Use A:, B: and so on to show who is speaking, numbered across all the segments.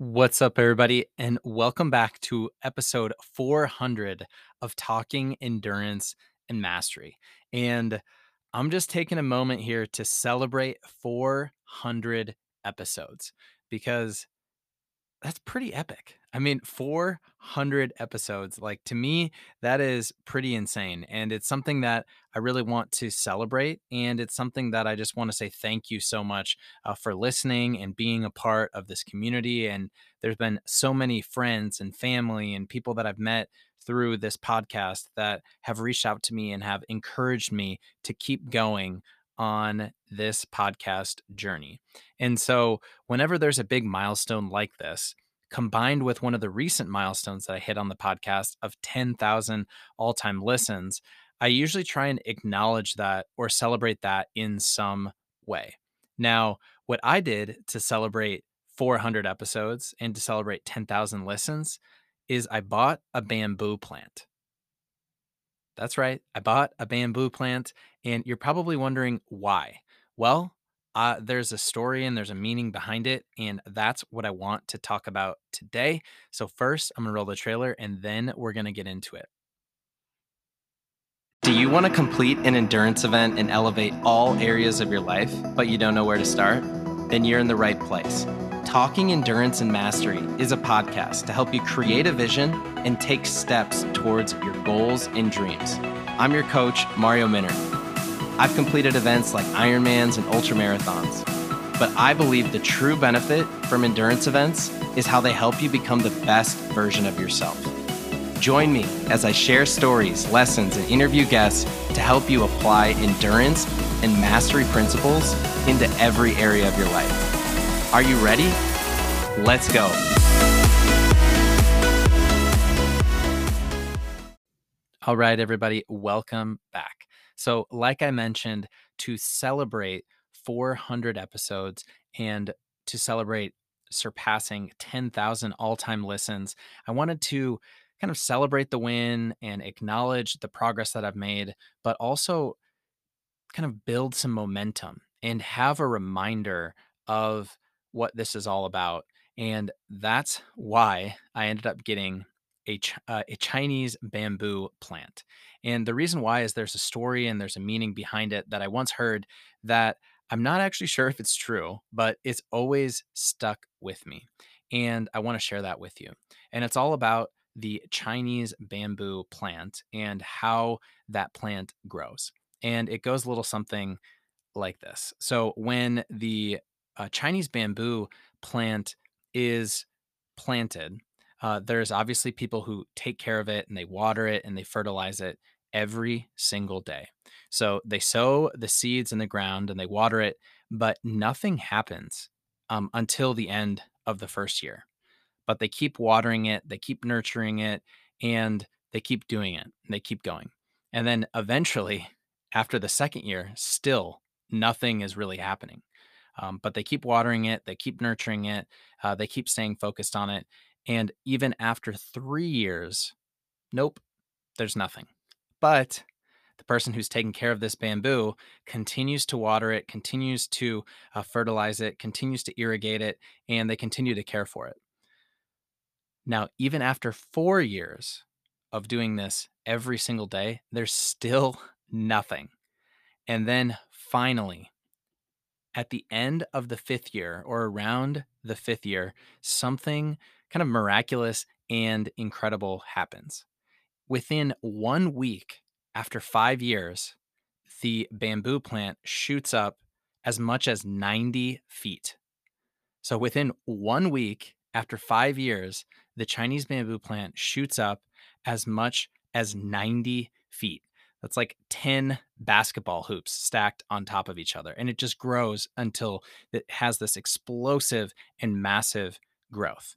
A: What's up, everybody, and welcome back to episode 400 of Talking Endurance and Mastery. And I'm just taking a moment here to celebrate 400 episodes because that's pretty epic. I mean, 400 episodes, like to me, that is pretty insane. And it's something that I really want to celebrate. And it's something that I just want to say thank you so much uh, for listening and being a part of this community. And there's been so many friends and family and people that I've met through this podcast that have reached out to me and have encouraged me to keep going on this podcast journey. And so, whenever there's a big milestone like this, combined with one of the recent milestones that I hit on the podcast of 10,000 all time listens, I usually try and acknowledge that or celebrate that in some way. Now, what I did to celebrate 400 episodes and to celebrate 10,000 listens is I bought a bamboo plant. That's right. I bought a bamboo plant, and you're probably wondering why. Well, uh, there's a story and there's a meaning behind it, and that's what I want to talk about today. So, first, I'm going to roll the trailer, and then we're going to get into it. Do you want to complete an endurance event and elevate all areas of your life, but you don't know where to start? Then you're in the right place. Talking Endurance and Mastery is a podcast to help you create a vision and take steps towards your goals and dreams. I'm your coach, Mario Minner. I've completed events like Ironmans and ultramarathons, but I believe the true benefit from endurance events is how they help you become the best version of yourself. Join me as I share stories, lessons, and interview guests to help you apply endurance and mastery principles into every area of your life. Are you ready? Let's go. All right, everybody, welcome back. So, like I mentioned, to celebrate 400 episodes and to celebrate surpassing 10,000 all time listens, I wanted to kind of celebrate the win and acknowledge the progress that I've made, but also kind of build some momentum and have a reminder of what this is all about. And that's why I ended up getting a, uh, a Chinese bamboo plant. And the reason why is there's a story and there's a meaning behind it that I once heard that I'm not actually sure if it's true, but it's always stuck with me. And I want to share that with you. And it's all about the Chinese bamboo plant and how that plant grows. And it goes a little something like this. So, when the uh, Chinese bamboo plant is planted, uh, there's obviously people who take care of it and they water it and they fertilize it every single day. So they sow the seeds in the ground and they water it, but nothing happens um, until the end of the first year. But they keep watering it, they keep nurturing it, and they keep doing it. And they keep going. And then eventually, after the second year, still nothing is really happening. Um, but they keep watering it, they keep nurturing it, uh, they keep staying focused on it. And even after three years, nope, there's nothing. But the person who's taking care of this bamboo continues to water it, continues to uh, fertilize it, continues to irrigate it, and they continue to care for it. Now, even after four years of doing this every single day, there's still nothing. And then finally, at the end of the fifth year or around the fifth year, something kind of miraculous and incredible happens. Within one week after five years, the bamboo plant shoots up as much as 90 feet. So within one week after five years, the Chinese bamboo plant shoots up as much as 90 feet. That's like 10 basketball hoops stacked on top of each other. And it just grows until it has this explosive and massive growth.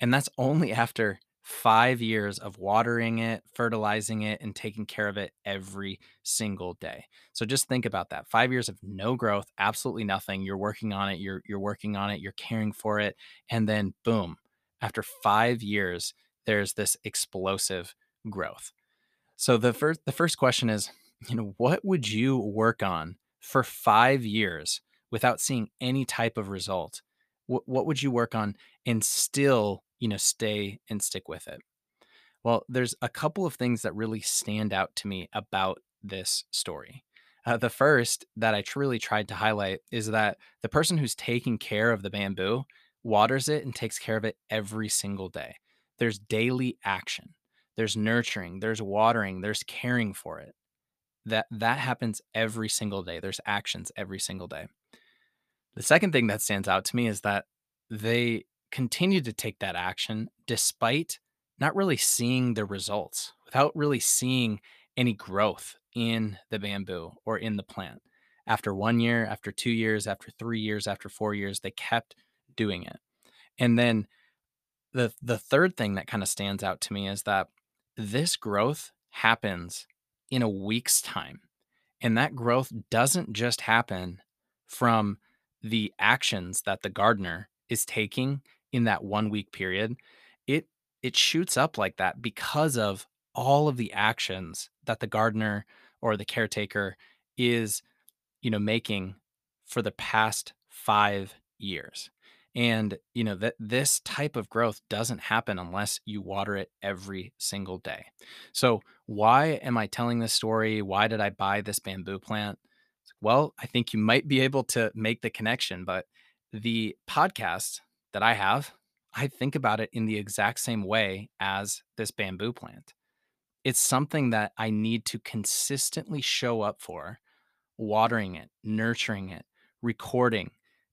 A: And that's only after five years of watering it, fertilizing it, and taking care of it every single day. So just think about that. Five years of no growth, absolutely nothing. You're working on it, you're you're working on it, you're caring for it, and then boom, after five years, there's this explosive growth. So the first the first question is, you know, what would you work on for 5 years without seeing any type of result? What what would you work on and still, you know, stay and stick with it? Well, there's a couple of things that really stand out to me about this story. Uh, the first that I truly tried to highlight is that the person who's taking care of the bamboo waters it and takes care of it every single day. There's daily action. There's nurturing, there's watering, there's caring for it. That that happens every single day. There's actions every single day. The second thing that stands out to me is that they continue to take that action despite not really seeing the results, without really seeing any growth in the bamboo or in the plant. After one year, after two years, after three years, after four years, they kept doing it. And then the the third thing that kind of stands out to me is that this growth happens in a week's time. And that growth doesn't just happen from the actions that the gardener is taking in that one week period. It it shoots up like that because of all of the actions that the gardener or the caretaker is, you know, making for the past 5 years. And, you know, that this type of growth doesn't happen unless you water it every single day. So, why am I telling this story? Why did I buy this bamboo plant? Well, I think you might be able to make the connection, but the podcast that I have, I think about it in the exact same way as this bamboo plant. It's something that I need to consistently show up for, watering it, nurturing it, recording,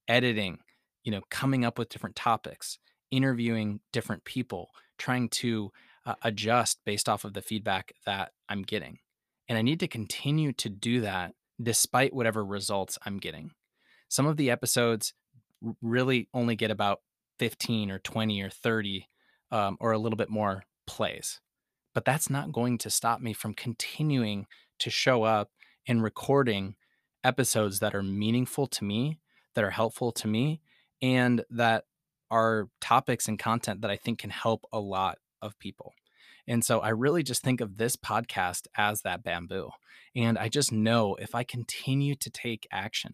A: editing, you know, coming up with different topics, interviewing different people, trying to uh, adjust based off of the feedback that I'm getting. And I need to continue to do that despite whatever results I'm getting. Some of the episodes really only get about 15 or 20 or 30 um, or a little bit more plays. But that's not going to stop me from continuing to show up and recording episodes that are meaningful to me, that are helpful to me, and that are topics and content that I think can help a lot of people. And so I really just think of this podcast as that bamboo. And I just know if I continue to take action,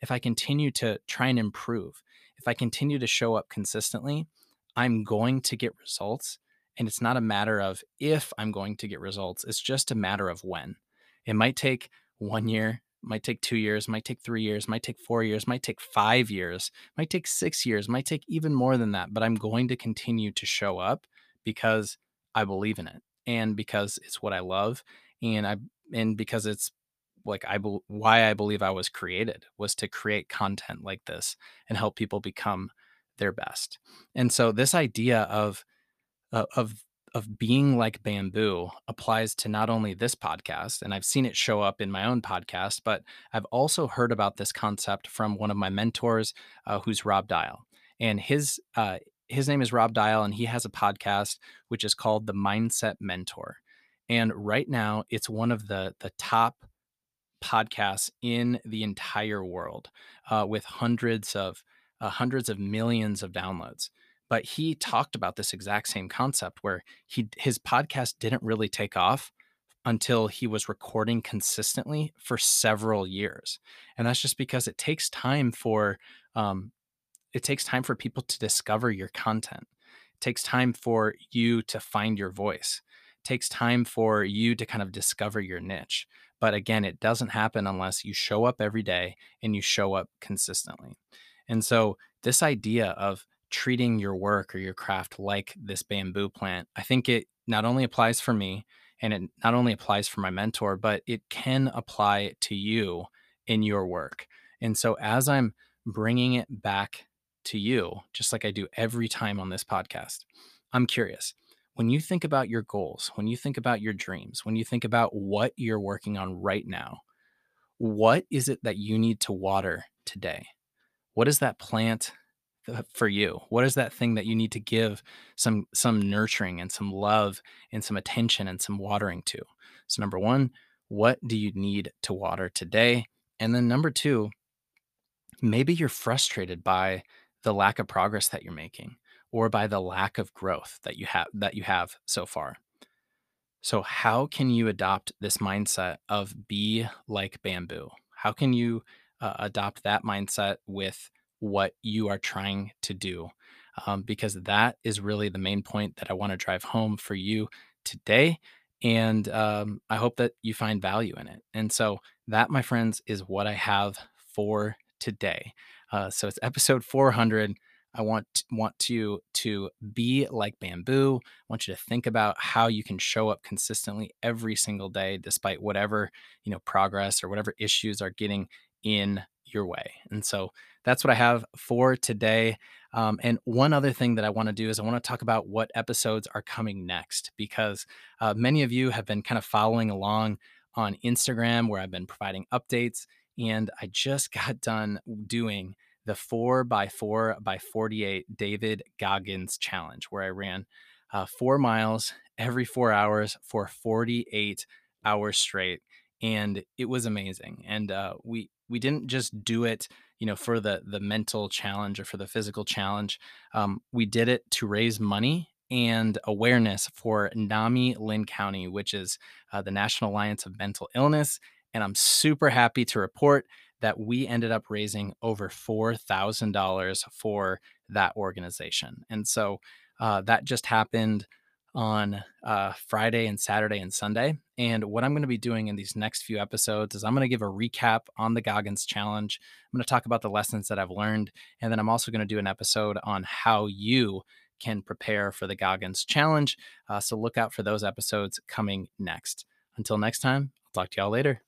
A: if I continue to try and improve, if I continue to show up consistently, I'm going to get results. And it's not a matter of if I'm going to get results, it's just a matter of when. It might take one year, might take two years, might take three years, might take four years, might take five years, might take six years, might take even more than that. But I'm going to continue to show up because I believe in it and because it's what I love and I and because it's like I why I believe I was created was to create content like this and help people become their best. And so this idea of of of being like bamboo applies to not only this podcast, and I've seen it show up in my own podcast, but I've also heard about this concept from one of my mentors, uh, who's Rob Dial, and his uh, his name is Rob Dial, and he has a podcast which is called The Mindset Mentor, and right now it's one of the the top podcasts in the entire world, uh, with hundreds of uh, hundreds of millions of downloads but he talked about this exact same concept where he his podcast didn't really take off until he was recording consistently for several years and that's just because it takes time for um, it takes time for people to discover your content. It takes time for you to find your voice. It takes time for you to kind of discover your niche but again it doesn't happen unless you show up every day and you show up consistently. And so this idea of treating your work or your craft like this bamboo plant, I think it not only applies for me and it not only applies for my mentor, but it can apply to you in your work. And so as I'm bringing it back to you, just like I do every time on this podcast, I'm curious. When you think about your goals, when you think about your dreams, when you think about what you're working on right now, what is it that you need to water today? What is that plant for you? What is that thing that you need to give some some nurturing and some love and some attention and some watering to? So number 1, what do you need to water today? And then number 2, maybe you're frustrated by the lack of progress that you're making or by the lack of growth that you have that you have so far. So how can you adopt this mindset of be like bamboo? How can you uh, adopt that mindset with what you are trying to do. Um, because that is really the main point that I want to drive home for you today. And um, I hope that you find value in it. And so, that, my friends, is what I have for today. Uh, so, it's episode 400. I want want you to be like bamboo. I want you to think about how you can show up consistently every single day, despite whatever you know progress or whatever issues are getting in your way. And so that's what I have for today. Um, and one other thing that I want to do is I want to talk about what episodes are coming next because uh, many of you have been kind of following along on Instagram where I've been providing updates. And I just got done doing the four by four by 48 David Goggins challenge, where I ran uh, four miles every four hours for 48 hours straight. And it was amazing. And uh, we we didn't just do it, you know, for the the mental challenge or for the physical challenge. Um, we did it to raise money and awareness for NAMI Linn County, which is uh, the National Alliance of Mental Illness. And I'm super happy to report that we ended up raising over $4,000 for that organization. And so uh, that just happened on uh, Friday and Saturday and Sunday. And what I'm going to be doing in these next few episodes is I'm going to give a recap on the Goggins Challenge. I'm going to talk about the lessons that I've learned. And then I'm also going to do an episode on how you can prepare for the Goggins Challenge. Uh, so look out for those episodes coming next. Until next time, I'll talk to y'all later.